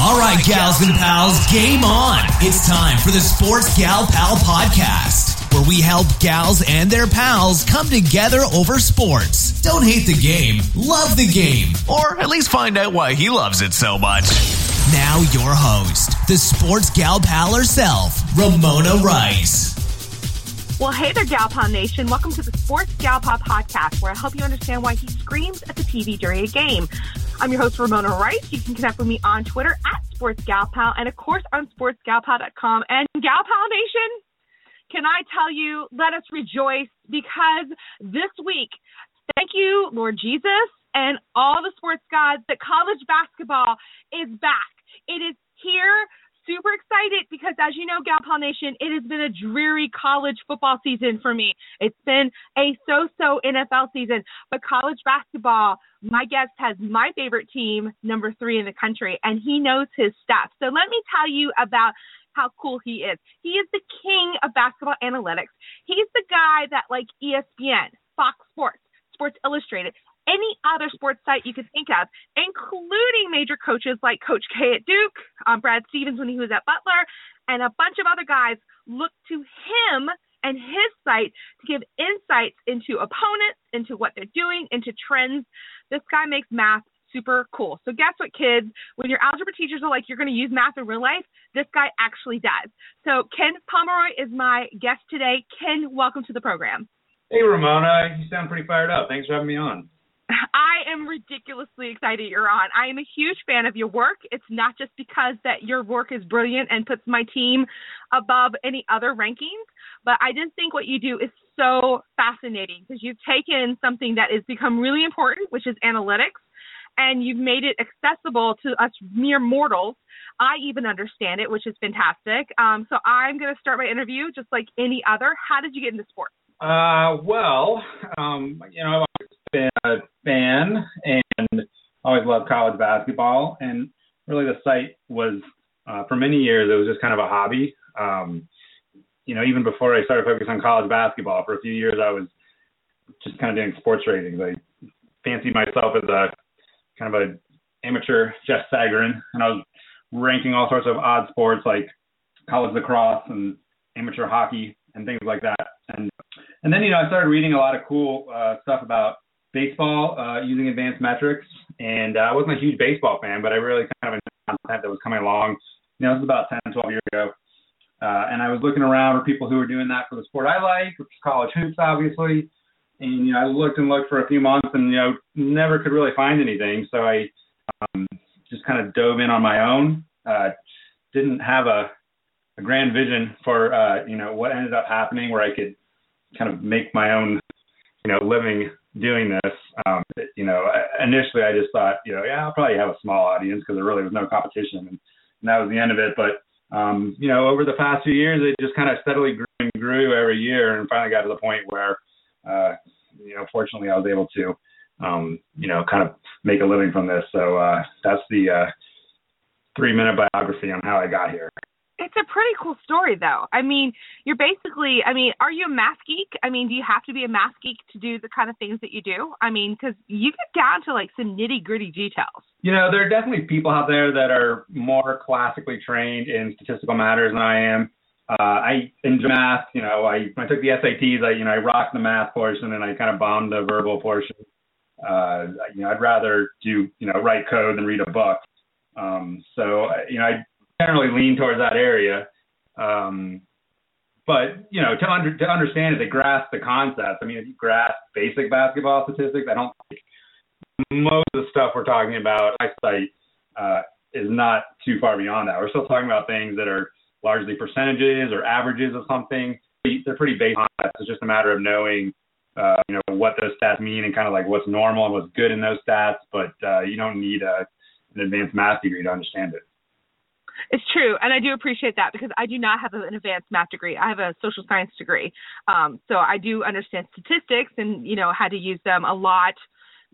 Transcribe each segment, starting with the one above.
All right, gals and pals, game on. It's time for the Sports Gal Pal podcast, where we help gals and their pals come together over sports. Don't hate the game, love the game. Or at least find out why he loves it so much. Now, your host, the Sports Gal Pal herself, Ramona Rice. Well, hey there, Gal Pal Nation. Welcome to the Sports Gal Pal podcast, where I help you understand why he screams at the TV during a game. I'm your host, Ramona Rice. You can connect with me on Twitter at Sports Gal Pal and, of course, on sportsgalpal.com. And Gal Pal Nation, can I tell you, let us rejoice because this week, thank you, Lord Jesus, and all the sports gods, that college basketball is back. It is here super excited because, as you know, Gal Pal Nation, it has been a dreary college football season for me. It's been a so so NFL season, but college basketball, my guest has my favorite team, number three in the country, and he knows his stuff. So let me tell you about how cool he is. He is the king of basketball analytics. He's the guy that, like ESPN, Fox Sports, Sports Illustrated, any other sports site you could think of, including major coaches like Coach K at Duke, um, Brad Stevens when he was at Butler, and a bunch of other guys look to him and his site to give insights into opponents, into what they're doing, into trends. This guy makes math super cool. So guess what, kids? When your algebra teachers are like, you're going to use math in real life, this guy actually does. So Ken Pomeroy is my guest today. Ken, welcome to the program. Hey, Ramona. You sound pretty fired up. Thanks for having me on. I am ridiculously excited you're on. I am a huge fan of your work. It's not just because that your work is brilliant and puts my team above any other rankings, but I just think what you do is so fascinating because you've taken something that has become really important, which is analytics, and you've made it accessible to us mere mortals. I even understand it, which is fantastic. Um, so I'm going to start my interview just like any other. How did you get into sports? Uh, well, um, you know, I've been a fan and always loved college basketball. And really, the site was uh, for many years it was just kind of a hobby. Um, you know, even before I started focusing on college basketball, for a few years I was just kind of doing sports ratings. I fancied myself as a kind of a amateur Jeff Sagarin, and I was ranking all sorts of odd sports like college lacrosse and amateur hockey and things like that. And and then you know I started reading a lot of cool uh, stuff about baseball uh, using advanced metrics. And uh, I wasn't a huge baseball fan, but I really kind of enjoyed content that was coming along. You know, this was about 10, 12 years ago. Uh, and I was looking around for people who were doing that for the sport I like, which is college hoops, obviously. And you know, I looked and looked for a few months, and you know, never could really find anything. So I um, just kind of dove in on my own. Uh, didn't have a, a grand vision for uh, you know what ended up happening, where I could kind of make my own you know living doing this, um, you know, initially I just thought, you know, yeah, I'll probably have a small audience because there really was no competition, and, and that was the end of it. But um, you know, over the past few years, it just kind of steadily grew and grew every year, and finally got to the point where, uh, you know, fortunately, I was able to, um, you know, kind of make a living from this. So uh, that's the uh, three-minute biography on how I got here it's a pretty cool story though. I mean, you're basically, I mean, are you a math geek? I mean, do you have to be a math geek to do the kind of things that you do? I mean, cuz you get down to like some nitty-gritty details. You know, there are definitely people out there that are more classically trained in statistical matters than I am. Uh, I enjoy math. You know, I when I took the SATs, I you know I rocked the math portion and I kind of bombed the verbal portion. Uh, you know, I'd rather do you know write code than read a book. Um, so you know, I generally lean towards that area. Um, but you know, to under to understand it, to grasp the concepts. I mean, if you grasp basic basketball statistics, I don't think most of the stuff we're talking about cite uh, is not too far beyond that. We're still talking about things that are largely percentages or averages of something. They're pretty basic. It's just a matter of knowing, uh, you know, what those stats mean and kind of like what's normal and what's good in those stats. But uh, you don't need a, an advanced math degree to understand it. It's true, and I do appreciate that because I do not have an advanced math degree. I have a social science degree, um, so I do understand statistics and you know how to use them a lot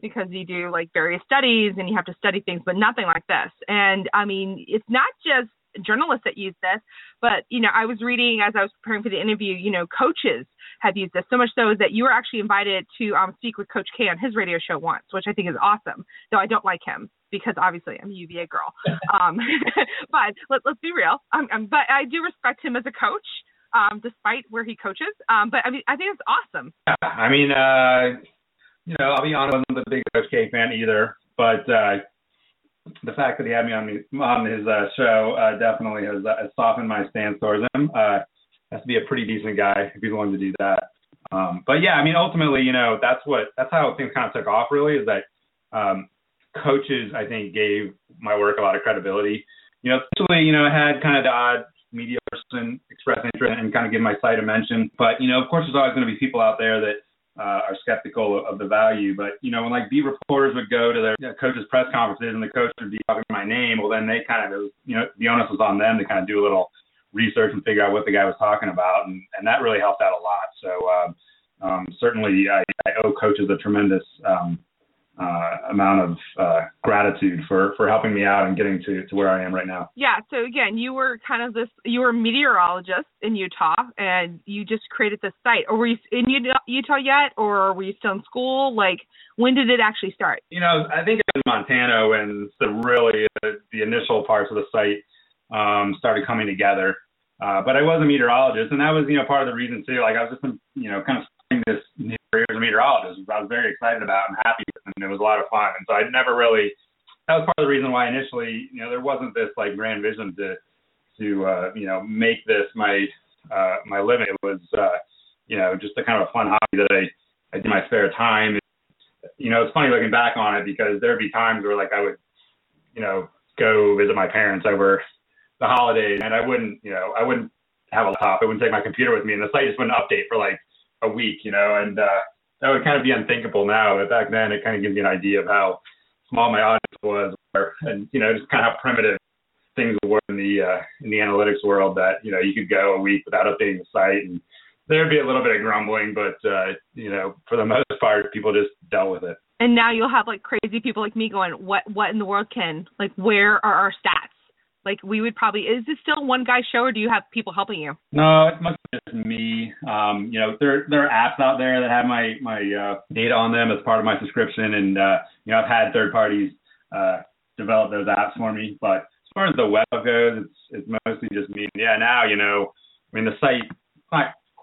because you do like various studies and you have to study things, but nothing like this. And I mean, it's not just journalists that use this, but you know, I was reading as I was preparing for the interview, you know, coaches have used this so much so that you were actually invited to um, speak with Coach K on his radio show once, which I think is awesome. Though I don't like him because obviously I'm a UVA girl. um, but let, let's be real. Um, um, but I do respect him as a coach, um, despite where he coaches. Um, but I mean, I think it's awesome. Yeah, I mean, uh, you know, I'll be honest, I'm not the big Coach K fan either, but uh, the fact that he had me on, me, on his uh, show uh, definitely has, uh, softened my stance towards him. Uh, has to be a pretty decent guy if he's willing to do that. Um, but yeah, I mean, ultimately, you know, that's what that's how things kind of took off. Really, is that um, coaches, I think, gave my work a lot of credibility. You know, especially, you know, I had kind of the odd media person express interest and kind of give my site a mention. But you know, of course, there's always going to be people out there that uh, are skeptical of, of the value. But you know, when like beat reporters would go to their you know, coaches' press conferences and the coach would be talking my name, well, then they kind of, was, you know, the onus was on them to kind of do a little research and figure out what the guy was talking about, and and that really helped out a lot. So um, um, certainly, I, I owe coaches a tremendous um, uh, amount of uh, gratitude for for helping me out and getting to to where I am right now. Yeah. So again, you were kind of this. You were a meteorologist in Utah, and you just created this site. Or were you in Utah yet, or were you still in school? Like, when did it actually start? You know, I think in Montana when the really uh, the initial parts of the site um, started coming together. Uh, but I was a meteorologist, and that was you know part of the reason too. Like I was just you know kind of this career as a meteorologist, I was very excited about and happy with, and it was a lot of fun. And so I never really. That was part of the reason why initially, you know, there wasn't this like grand vision to to uh, you know make this my uh, my living. It was uh, you know just a kind of a fun hobby that I I did my spare time. You know, it's funny looking back on it because there'd be times where like I would you know go visit my parents over the holidays, and I wouldn't you know I wouldn't have a laptop. I wouldn't take my computer with me, and the site just wouldn't update for like a week, you know, and uh, that would kind of be unthinkable now. But back then, it kind of gives you an idea of how small my audience was, or, and you know, just kind of how primitive things were in the uh, in the analytics world. That you know, you could go a week without updating the site, and there'd be a little bit of grumbling, but uh, you know, for the most part, people just dealt with it. And now you'll have like crazy people like me going, "What? What in the world Ken? Like, where are our stats?" Like we would probably is this still one guy show or do you have people helping you? No, it's mostly just me. Um, you know, there there are apps out there that have my my uh, data on them as part of my subscription, and uh, you know I've had third parties uh, develop those apps for me. But as far as the web goes, it's it's mostly just me. Yeah, now you know, I mean the site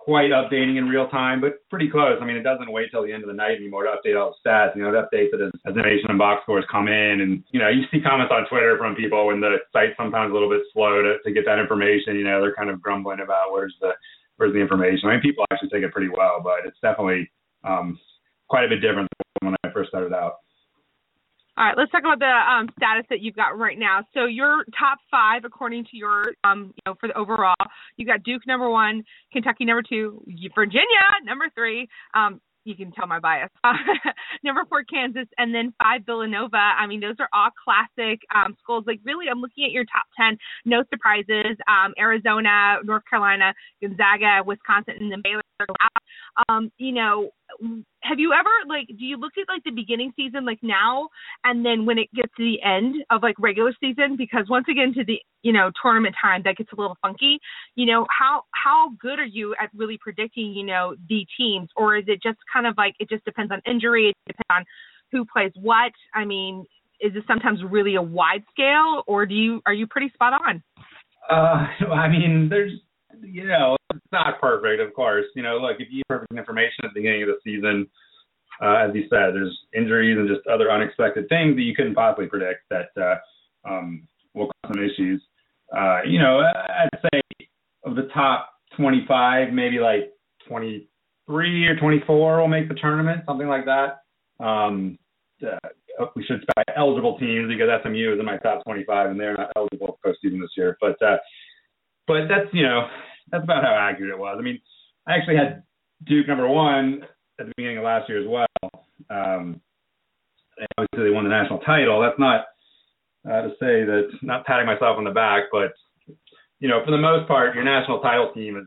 quite updating in real time, but pretty close. I mean, it doesn't wait till the end of the night anymore to update all the stats. You know, it updates it as, as innovation and box scores come in. And, you know, you see comments on Twitter from people when the site's sometimes a little bit slow to, to get that information. You know, they're kind of grumbling about where's the where's the information. I mean, people actually take it pretty well, but it's definitely um, quite a bit different than when I first started out. All right, let's talk about the um, status that you've got right now. So your top five, according to your, um, you know, for the overall, you got Duke number one, Kentucky number two, Virginia number three. Um, you can tell my bias. Number four, Kansas, and then five, Villanova. I mean, those are all classic um, schools. Like, really, I'm looking at your top 10. No surprises. Um, Arizona, North Carolina, Gonzaga, Wisconsin, and then Baylor. Um, you know, have you ever like do you look at like the beginning season like now and then when it gets to the end of like regular season because once again to the you know tournament time that gets a little funky. You know how how good are you at really predicting you know the teams? Or is it just kind of like it just depends on injury it depends on who plays what? I mean is it sometimes really a wide scale or do you are you pretty spot on? Uh i mean there's you know, it's not perfect, of course. You know, look, if you have perfect information at the beginning of the season, uh, as you said, there's injuries and just other unexpected things that you couldn't possibly predict that uh, um, will cause some issues. Uh, you know, I'd say of the top 25, maybe like 23 or 24 will make the tournament, something like that. Um, uh, we should spec eligible teams because SMU is in my top 25 and they're not eligible for postseason this year. But uh, but that's you know that's about how accurate it was. I mean, I actually had Duke number one at the beginning of last year as well. Um, obviously, they won the national title. That's not uh, to say that not patting myself on the back, but you know, for the most part, your national title team is.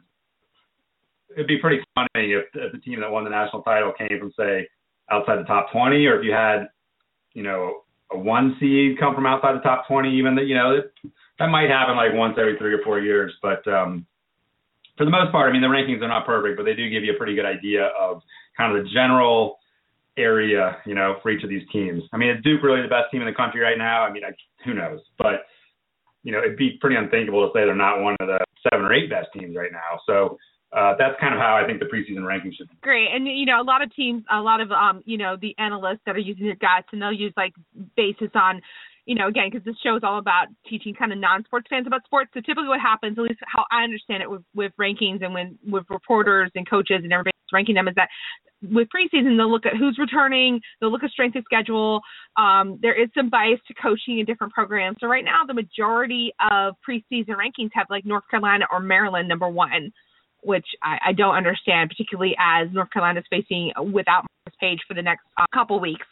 It'd be pretty funny if, if the team that won the national title came from say outside the top 20, or if you had, you know, a one seed come from outside the top 20. Even that, you know, that might happen like once every three or four years, but um, for the most part, I mean, the rankings are not perfect, but they do give you a pretty good idea of kind of the general area, you know, for each of these teams. I mean, is Duke really the best team in the country right now? I mean, I, who knows? But you know, it'd be pretty unthinkable to say they're not one of the seven or eight best teams right now. So uh, that's kind of how I think the preseason rankings should be. Great, and you know, a lot of teams, a lot of um, you know, the analysts that are using their guts, and they'll use like basis on you know, again, because this show is all about teaching kind of non-sports fans about sports. So typically, what happens, at least how I understand it, with with rankings and when with reporters and coaches and everybody ranking them, is that with preseason they'll look at who's returning, they'll look at strength of schedule. Um, there is some bias to coaching in different programs. So right now, the majority of preseason rankings have like North Carolina or Maryland number one which I, I, don't understand, particularly as North Carolina is facing without Marcus Paige for the next uh, couple weeks.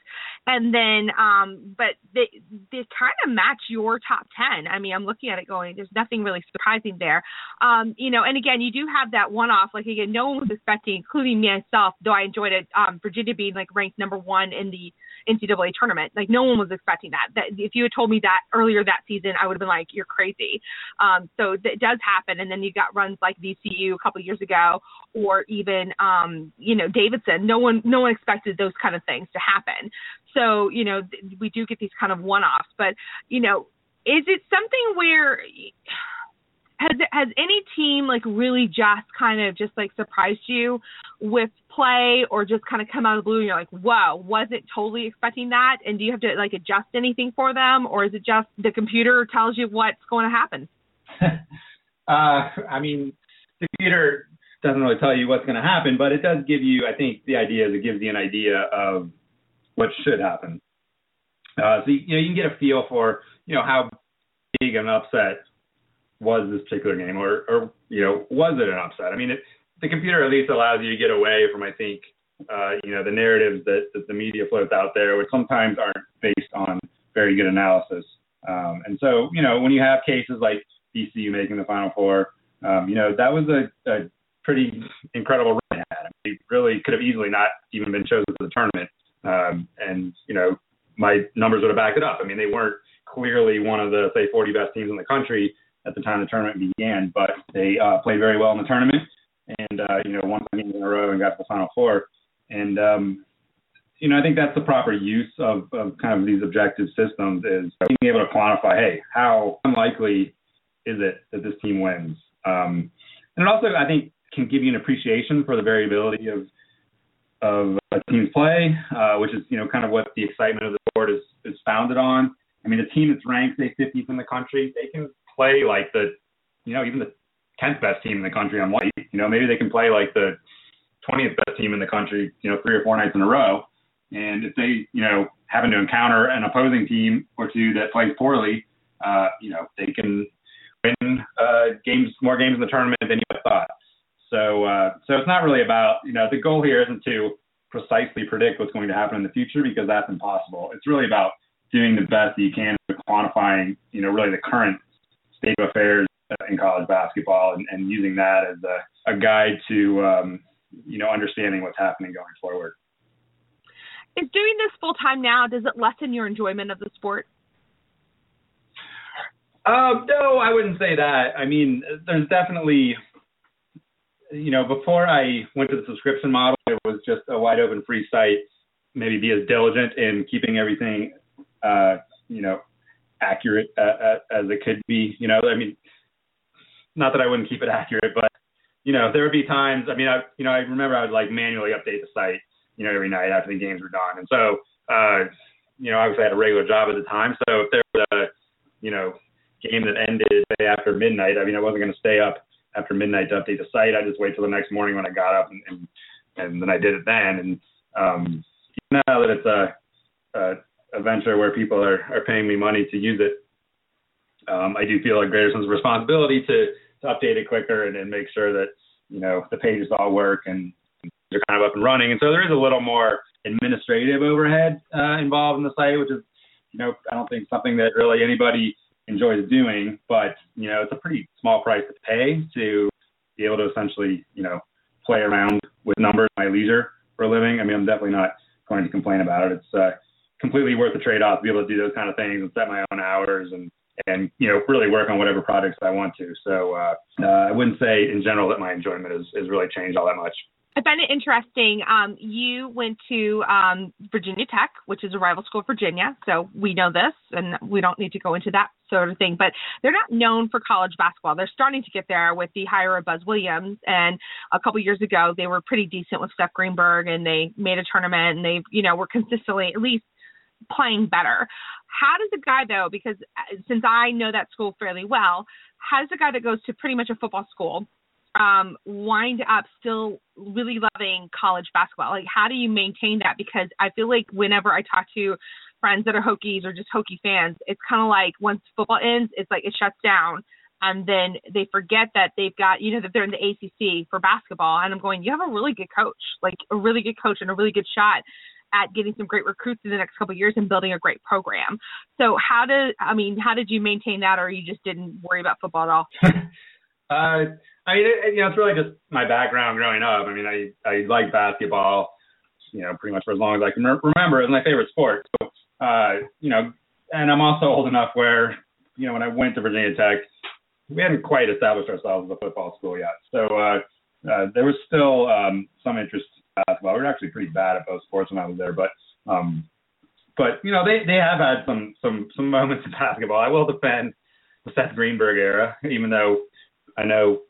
And then, um, but they they kind of match your top ten. I mean, I'm looking at it going, there's nothing really surprising there. Um, you know, and again, you do have that one off. Like again, no one was expecting, including myself, though I enjoyed it. Um, Virginia being like ranked number one in the NCAA tournament. Like no one was expecting that. That if you had told me that earlier that season, I would have been like, "You're crazy." Um, so it does happen, and then you got runs like VCU a couple years ago, or even um, you know Davidson. No one no one expected those kind of things to happen. So you know th- we do get these kind of one-offs, but you know, is it something where has has any team like really just kind of just like surprised you with play or just kind of come out of the blue and you're like whoa wasn't totally expecting that and do you have to like adjust anything for them or is it just the computer tells you what's going to happen? Uh i mean the computer doesn't really tell you what's going to happen but it does give you i think the idea is it gives you an idea of what should happen uh so you, you know you can get a feel for you know how big an upset was this particular game, or or you know was it an upset? I mean, it, the computer at least allows you to get away from I think uh, you know the narratives that, that the media floats out there, which sometimes aren't based on very good analysis. Um, and so you know when you have cases like VCU making the Final Four, um, you know that was a, a pretty incredible run they they really could have easily not even been chosen for the tournament, um, and you know my numbers would have backed it up. I mean, they weren't clearly one of the say 40 best teams in the country at the time the tournament began, but they uh, played very well in the tournament and uh, you know won games in a row and got to the Final Four. And um, you know I think that's the proper use of, of kind of these objective systems is being able to quantify, hey, how unlikely is it that this team wins? Um, and it also I think can give you an appreciation for the variability of of a team's play, uh, which is you know kind of what the excitement of the sport is is founded on. I mean, a team that's ranked say 50th in the country, they can play like the, you know, even the 10th best team in the country on white. You know, maybe they can play like the 20th best team in the country, you know, three or four nights in a row. And if they, you know, happen to encounter an opposing team or two that plays poorly, uh, you know, they can win uh, games, more games in the tournament than you thought. So, uh, so it's not really about, you know, the goal here isn't to precisely predict what's going to happen in the future because that's impossible. It's really about doing the best that you can with quantifying, you know, really the current state of affairs in college basketball and, and using that as a, a guide to um, you know understanding what's happening going forward. Is doing this full time now does it lessen your enjoyment of the sport? Um, no, I wouldn't say that. I mean, there's definitely, you know, before I went to the subscription model, it was just a wide open free site. Maybe be as diligent in keeping everything, uh, you know, accurate uh, uh, as it could be. You know, I mean, not that I wouldn't keep it accurate, but you know, there would be times. I mean, I you know, I remember I would like manually update the site, you know, every night after the games were done, and so, uh, you know, obviously I had a regular job at the time, so if there was a, you know, game that ended say after midnight, I mean, I wasn't going to stay up after midnight to update the site. I just wait till the next morning when I got up, and and, and then I did it then. And um, now that it's a, a a venture where people are, are paying me money to use it, um, I do feel a greater sense of responsibility to, to update it quicker and, and make sure that you know the pages all work and they're kind of up and running. And so there is a little more administrative overhead uh, involved in the site, which is you know I don't think something that really anybody enjoys doing, but you know it's a pretty small price to pay to be able to essentially you know play around with numbers at my leisure for a living. I mean I'm definitely not going to complain about it. It's uh, completely worth the trade off to be able to do those kind of things and set my own hours and and you know really work on whatever projects I want to. So uh, uh, I wouldn't say in general that my enjoyment has, has really changed all that much. I find it interesting. Um, you went to um, Virginia Tech, which is a rival school of Virginia, so we know this, and we don't need to go into that sort of thing. But they're not known for college basketball. They're starting to get there with the hire of Buzz Williams, and a couple years ago they were pretty decent with Seth Greenberg, and they made a tournament, and they, you know, were consistently at least playing better. How does a guy though, because uh, since I know that school fairly well, how does a guy that goes to pretty much a football school um, wind up still really loving college basketball? Like, how do you maintain that? Because I feel like whenever I talk to friends that are Hokies or just Hokie fans, it's kind of like once football ends, it's like it shuts down. And then they forget that they've got, you know, that they're in the ACC for basketball. And I'm going, you have a really good coach, like a really good coach and a really good shot at getting some great recruits in the next couple of years and building a great program. So how did I mean how did you maintain that, or you just didn't worry about football at all? uh, I mean, it, you know, it's really just my background growing up. I mean, I I like basketball, you know, pretty much for as long as I can remember. It's my favorite sport. So, uh, you know, and I'm also old enough where, you know, when I went to Virginia Tech, we hadn't quite established ourselves as a football school yet. So uh, uh, there was still um, some interest in basketball. We were actually pretty bad at both sports when I was there, but um, but you know, they they have had some some some moments in basketball. I will defend the Seth Greenberg era, even though I know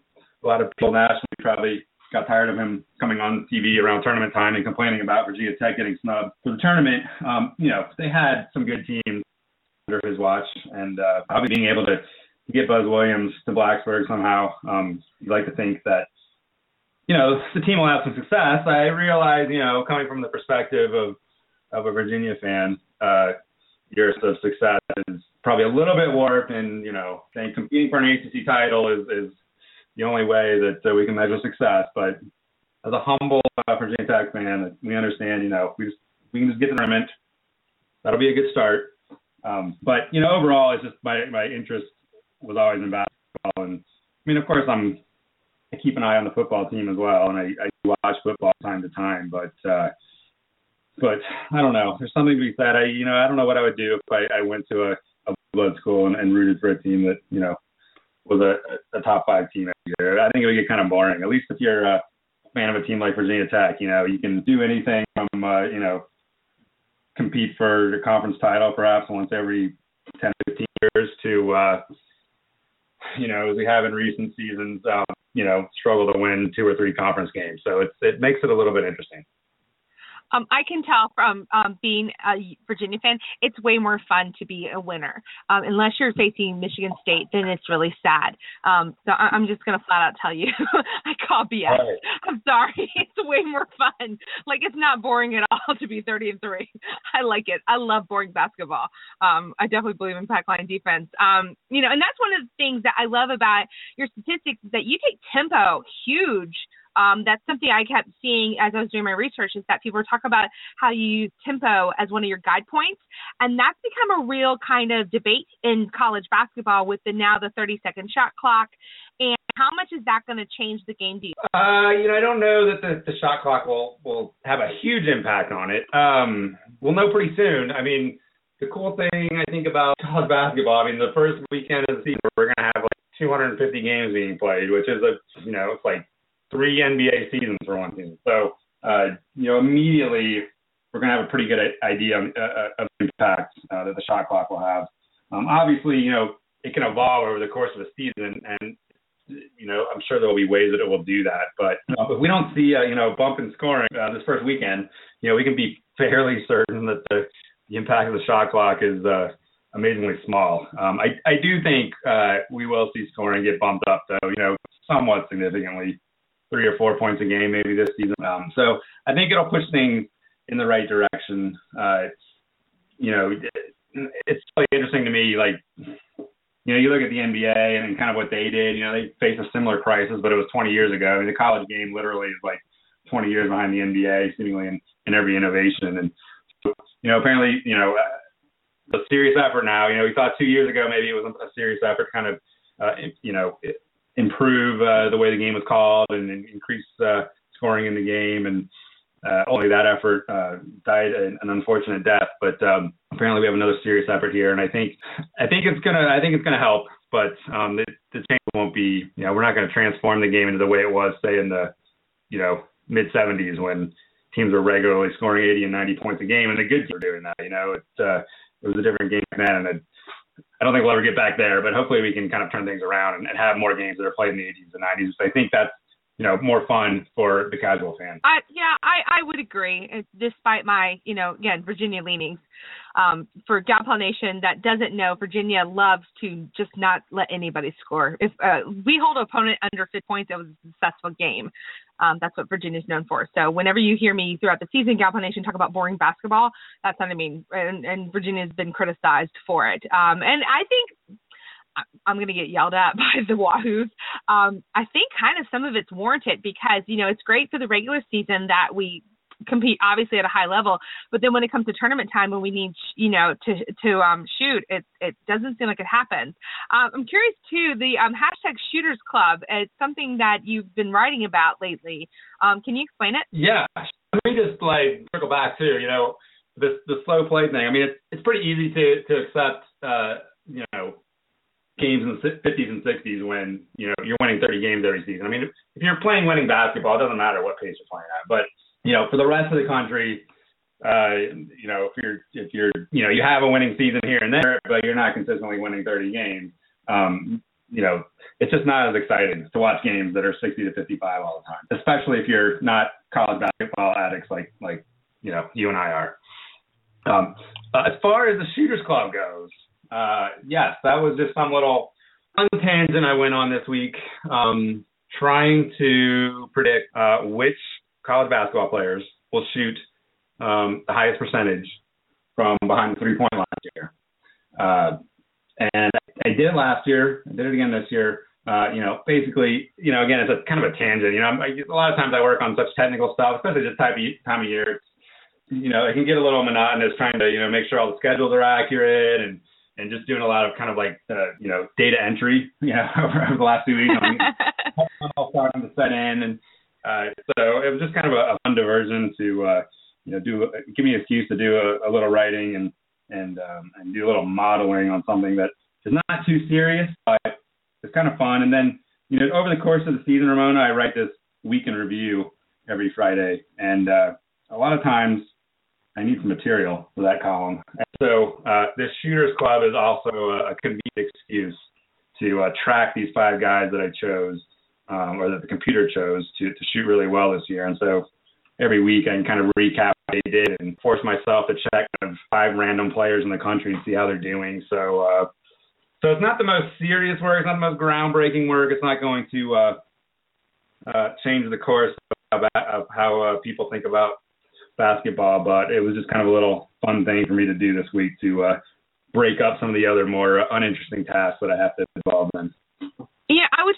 a lot of people nationally probably got tired of him coming on TV around tournament time and complaining about Virginia Tech getting snubbed for the tournament. Um, you know, they had some good teams under his watch, and uh, probably being able to get Buzz Williams to Blacksburg somehow. Um, you'd like to think that you know the team will have some success. I realize, you know, coming from the perspective of of a Virginia fan, uh, years of success is probably a little bit warped, and you know, saying competing for an ACC title is is the only way that uh, we can measure success. But as a humble uh, Virginia Tech fan, we understand, you know, we just we can just get the tournament. That'll be a good start. Um, but you know, overall, it's just my my interest was always in basketball, and I mean, of course, I'm I keep an eye on the football team as well, and I, I watch football time to time. But uh, but I don't know. There's something to be said. I you know I don't know what I would do if I, I went to a, a blood school and, and rooted for a team that you know was a, a top five team year. I think it would get kind of boring. At least if you're a fan of a team like Virginia Tech, you know, you can do anything from, uh, you know, compete for the conference title perhaps once every 10, 15 years to, uh, you know, as we have in recent seasons, um, you know, struggle to win two or three conference games. So it's, it makes it a little bit interesting um, I can tell from um, being a Virginia fan, it's way more fun to be a winner. Um, unless you're facing Michigan State, then it's really sad. Um, so I- am just gonna flat out tell you, I call BS. Right. I'm sorry, it's way more fun. Like it's not boring at all to be 30 and three. I like it. I love boring basketball. Um, I definitely believe in pack line defense. Um, you know, and that's one of the things that I love about your statistics is that you take tempo huge um, that's something I kept seeing as I was doing my research is that people talking about how you use tempo as one of your guide points, and that's become a real kind of debate in college basketball with the now the 30 second shot clock. And how much is that going to change the game? Do you? Uh, you know, I don't know that the, the shot clock will will have a huge impact on it. Um, we'll know pretty soon. I mean, the cool thing I think about college basketball, I mean, the first weekend of the season, we're going to have like 250 games being played, which is a, you know, it's like three NBA seasons for one team. So, uh, you know, immediately we're going to have a pretty good idea of, uh, of the impact uh, that the shot clock will have. Um, obviously, you know, it can evolve over the course of a season, and you know, I'm sure there will be ways that it will do that. But if we don't see, a, you know, bump in scoring uh, this first weekend, you know, we can be fairly certain that the, the impact of the shot clock is uh, amazingly small. Um, I, I do think uh, we will see scoring get bumped up, though, you know, somewhat significantly three or four points a game maybe this season. Um, so I think it'll push things in the right direction. Uh, it's you know, it's really interesting to me, like, you know, you look at the NBA and kind of what they did, you know, they faced a similar crisis, but it was 20 years ago. I mean, the college game literally is like 20 years behind the NBA, seemingly in, in every innovation. And, you know, apparently, you know, a serious effort now, you know, we thought two years ago maybe it was a serious effort kind of, uh, you know, improve uh, the way the game was called and, increase uh, scoring in the game. And uh, only that effort uh, died an, unfortunate death. But um, apparently, we have another serious effort here, and I think I think it's gonna I think it's gonna help. But um, the, the change won't be you know we're not going to transform the game into the way it was say in the you know mid 70s when teams were regularly scoring 80 and 90 points a game, and the good teams were doing that. You know, it uh, it was a different game then, and I don't think we'll ever get back there, but hopefully we can kind of turn things around and, and have more games that are played in the 80s and 90s. I think that's you know more fun for the casual fan. I, yeah, I I would agree. Despite my you know again Virginia leanings, um, for Gal Nation that doesn't know, Virginia loves to just not let anybody score. If uh, we hold an opponent under 50 points, it was a successful game. Um, that's what Virginia's known for. So whenever you hear me throughout the season, Gal Nation talk about boring basketball, that's what I mean. And, and Virginia's been criticized for it. Um, and I think I'm going to get yelled at by the Wahoos. Um, I think kind of some of it's warranted because, you know, it's great for the regular season that we compete obviously at a high level but then when it comes to tournament time when we need you know to to um shoot it it doesn't seem like it happens. Um, i'm curious too the um hashtag shooters club it's something that you've been writing about lately. Um can you explain it? Yeah. Let me just like circle back to, you know this the slow play thing. I mean it's it's pretty easy to to accept uh you know games in the 50s and 60s when you know you're winning 30 games every season. I mean, if, you're playing winning basketball, it doesn't matter what pace you're playing at. But you know, for the rest of the country, uh, you know, if you're if you're you know you have a winning season here and there, but you're not consistently winning 30 games, um, you know, it's just not as exciting to watch games that are 60 to 55 all the time, especially if you're not college basketball addicts like like you know you and I are. Um, uh, as far as the Shooters Club goes, uh, yes, that was just some little fun tangent I went on this week, um, trying to predict uh, which college basketball players will shoot um, the highest percentage from behind the three point line last year. Uh, and I did last year. I did it again this year. Uh, you know, basically, you know, again, it's a kind of a tangent. You know, I, a lot of times I work on such technical stuff, especially this type of time of year. It's, you know, it can get a little monotonous trying to, you know, make sure all the schedules are accurate and and just doing a lot of kind of like uh, you know data entry, you know, over, the last few weeks. I'm all starting to set in, and uh, so it was just kind of a, a fun diversion to uh, you know do give me an excuse to do a, a little writing and and um, and do a little modeling on something that is not too serious, but it's kind of fun. And then you know over the course of the season, Ramona, I write this week in review every Friday, and uh, a lot of times I need some material for that column. And so uh, this Shooters Club is also a, a convenient excuse to uh, track these five guys that I chose um, or that the computer chose to, to shoot really well this year. And so every week I can kind of recap what they did and force myself to check kind of five random players in the country and see how they're doing. So uh, so it's not the most serious work, it's not the most groundbreaking work. It's not going to uh, uh, change the course of, of how uh, people think about basketball, but it was just kind of a little fun thing for me to do this week to uh, break up some of the other more uninteresting tasks that I have to involve in.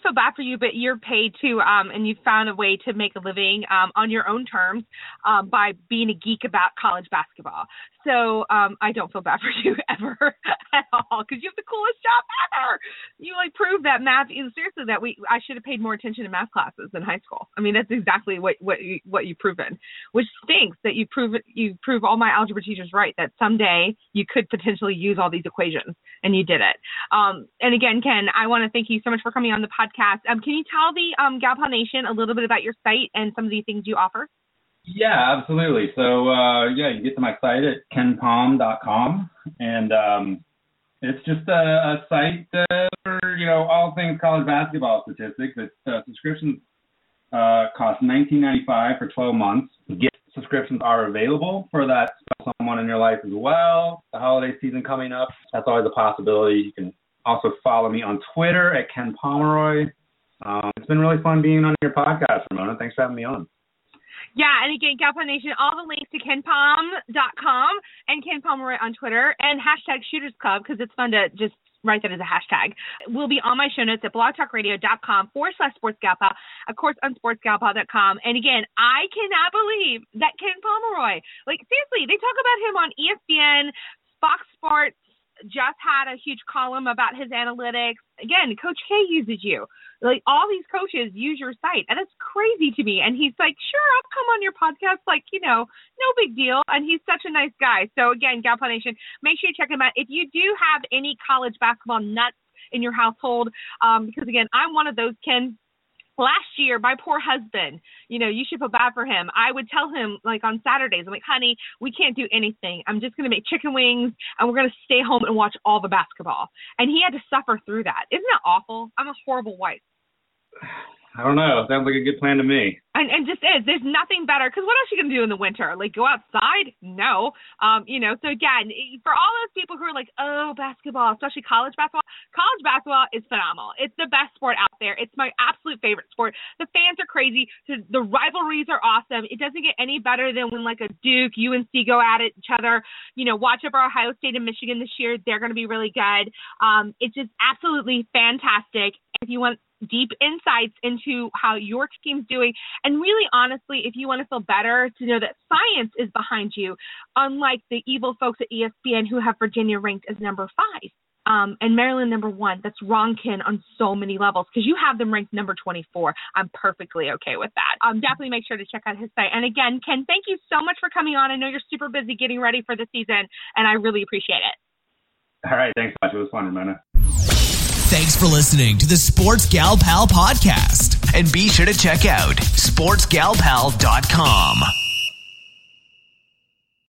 Feel bad for you, but you're paid to, um, and you found a way to make a living um, on your own terms um, by being a geek about college basketball. So um, I don't feel bad for you ever at all because you have the coolest job ever. You like prove that math. Is seriously, that we I should have paid more attention to math classes in high school. I mean, that's exactly what what you, what you've proven, which stinks that you prove you prove all my algebra teachers right that someday you could potentially use all these equations, and you did it. Um, and again, Ken, I want to thank you so much for coming on the podcast. Um, can you tell the um, Nation a little bit about your site and some of the things you offer? Yeah, absolutely. So uh, yeah, you get to my site at kenpom.com, and um, it's just a, a site uh, for you know all things college basketball statistics. It's uh, subscriptions uh, cost 19.95 for 12 months. Gift subscriptions are available for that someone in your life as well. The holiday season coming up, that's always a possibility. You can also follow me on Twitter at Ken Pomeroy. Um, it's been really fun being on your podcast, Ramona. Thanks for having me on. Yeah, and again, Gal Pal Nation, all the links to kenpom.com and Ken Pomeroy on Twitter and hashtag Shooters Club because it's fun to just write that as a hashtag. Will be on my show notes at blogtalkradio.com forward slash sportsgalpal, of course on sportsgalpal.com. And again, I cannot believe that Ken Pomeroy, like seriously, they talk about him on ESPN, Fox Sports, just had a huge column about his analytics. Again, Coach K uses you. Like all these coaches use your site, and it's crazy to me. And he's like, "Sure, I'll come on your podcast." Like, you know, no big deal. And he's such a nice guy. So again, Gal Nation, make sure you check him out. If you do have any college basketball nuts in your household, um, because again, I'm one of those Ken last year my poor husband you know you should feel bad for him. I would tell him like on saturdays i'm like honey we can't do anything. I'm just going to make chicken wings and we're going to stay home and watch all the basketball. And he had to suffer through that. Isn't that awful? I'm a horrible wife I don't know. Sounds like a good plan to me. And and just is. There's nothing better because what else are you gonna do in the winter? Like go outside? No. Um, you know. So again, for all those people who are like, oh, basketball, especially college basketball, college basketball is phenomenal. It's the best sport out there. It's my absolute favorite sport. The fans are crazy. The rivalries are awesome. It doesn't get any better than when like a Duke, UNC go at each other. You know, watch over Ohio State and Michigan this year. They're gonna be really good. Um, it's just absolutely fantastic. If you want deep insights into how your team's doing. And really, honestly, if you want to feel better, to know that science is behind you, unlike the evil folks at ESPN who have Virginia ranked as number five. Um, and Maryland number one. That's wrong, Ken, on so many levels because you have them ranked number 24. I'm perfectly okay with that. Um, definitely make sure to check out his site. And again, Ken, thank you so much for coming on. I know you're super busy getting ready for the season, and I really appreciate it. All right. Thanks much. It was fun, Ramona. Thanks for listening to the Sports Gal Pal podcast. And be sure to check out sportsgalpal.com.